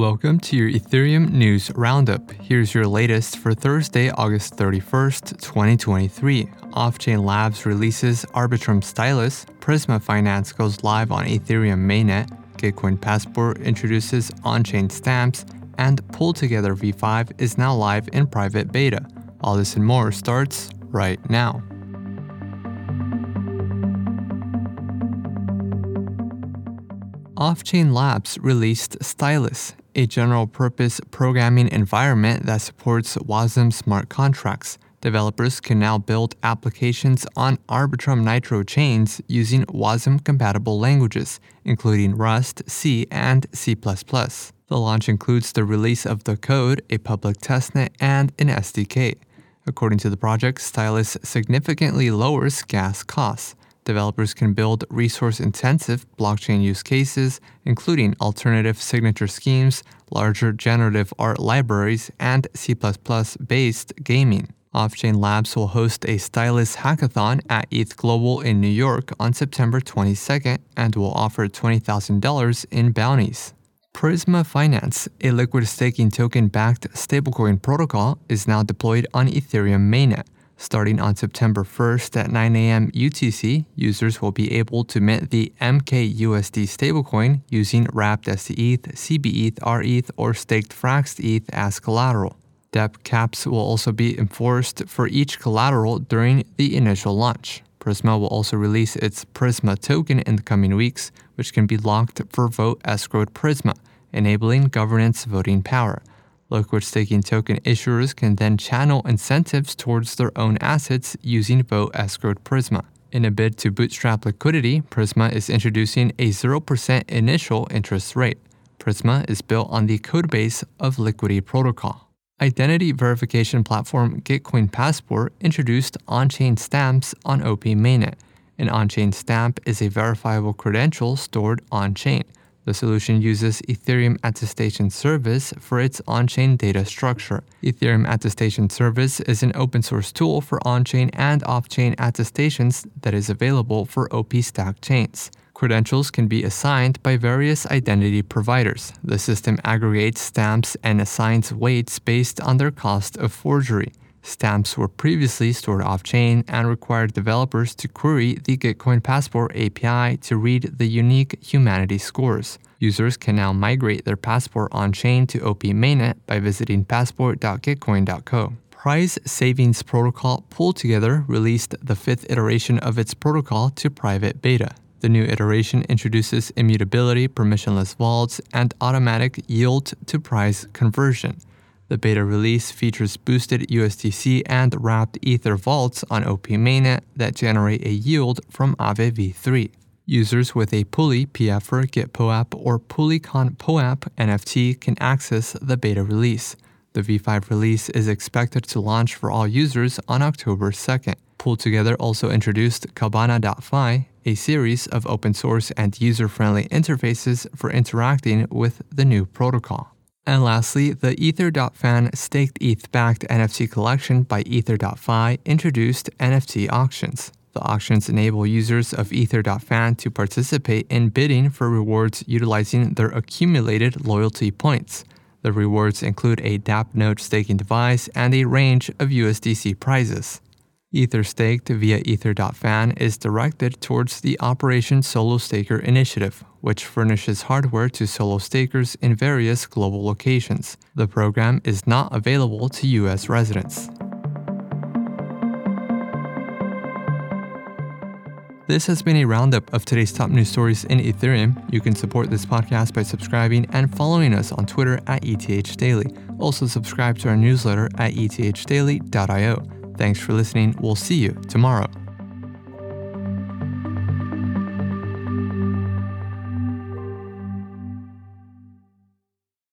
Welcome to your Ethereum News Roundup. Here's your latest for Thursday, August 31st, 2023. Offchain Labs releases Arbitrum Stylus, Prisma Finance goes live on Ethereum mainnet, Gitcoin Passport introduces on chain stamps, and PoolTogether v5 is now live in private beta. All this and more starts right now. Offchain Labs released Stylus, a general purpose programming environment that supports WASM smart contracts. Developers can now build applications on Arbitrum Nitro chains using WASM compatible languages, including Rust, C, and C. The launch includes the release of the code, a public testnet, and an SDK. According to the project, Stylus significantly lowers gas costs developers can build resource intensive blockchain use cases, including alternative signature schemes, larger generative art libraries, and C based gaming. Offchain Labs will host a Stylus hackathon at ETH Global in New York on September 22nd and will offer $20,000 in bounties. Prisma Finance, a liquid staking token backed stablecoin protocol, is now deployed on Ethereum mainnet. Starting on September 1st at 9 a.m. UTC, users will be able to mint the MKUSD stablecoin using wrapped STETH, CBETH, RETH, or staked Fraxed ETH as collateral. Debt caps will also be enforced for each collateral during the initial launch. Prisma will also release its Prisma token in the coming weeks, which can be locked for vote escrowed Prisma, enabling governance voting power. Liquid staking token issuers can then channel incentives towards their own assets using Vote Escrowed Prisma. In a bid to bootstrap liquidity, Prisma is introducing a 0% initial interest rate. Prisma is built on the codebase of Liquity Protocol. Identity verification platform Gitcoin Passport introduced on chain stamps on OP mainnet. An on chain stamp is a verifiable credential stored on chain. The solution uses Ethereum Attestation Service for its on chain data structure. Ethereum Attestation Service is an open source tool for on chain and off chain attestations that is available for OP Stack chains. Credentials can be assigned by various identity providers. The system aggregates stamps and assigns weights based on their cost of forgery. Stamps were previously stored off chain and required developers to query the Gitcoin Passport API to read the unique humanity scores. Users can now migrate their passport on chain to OP mainnet by visiting passport.gitcoin.co. Prize Savings Protocol PoolTogether released the fifth iteration of its protocol to private beta. The new iteration introduces immutability, permissionless vaults, and automatic yield to prize conversion. The beta release features boosted USDC and wrapped Ether vaults on OP mainnet that generate a yield from Aave v3. Users with a Pooly PFR GitPOAP or PoolyCon POAP NFT can access the beta release. The v5 release is expected to launch for all users on October 2nd. PoolTogether also introduced Cabana.fi, a series of open source and user friendly interfaces for interacting with the new protocol. And lastly, the Ether.fan staked ETH backed NFT collection by Ether.fi introduced NFT auctions. The auctions enable users of Ether.fan to participate in bidding for rewards utilizing their accumulated loyalty points. The rewards include a DApp node staking device and a range of USDC prizes. Ether staked via Ether.fan is directed towards the Operation Solo Staker initiative, which furnishes hardware to solo stakers in various global locations. The program is not available to US residents. This has been a roundup of today's top news stories in Ethereum. You can support this podcast by subscribing and following us on Twitter at ETH Daily. Also, subscribe to our newsletter at ethdaily.io. Thanks for listening. We'll see you tomorrow.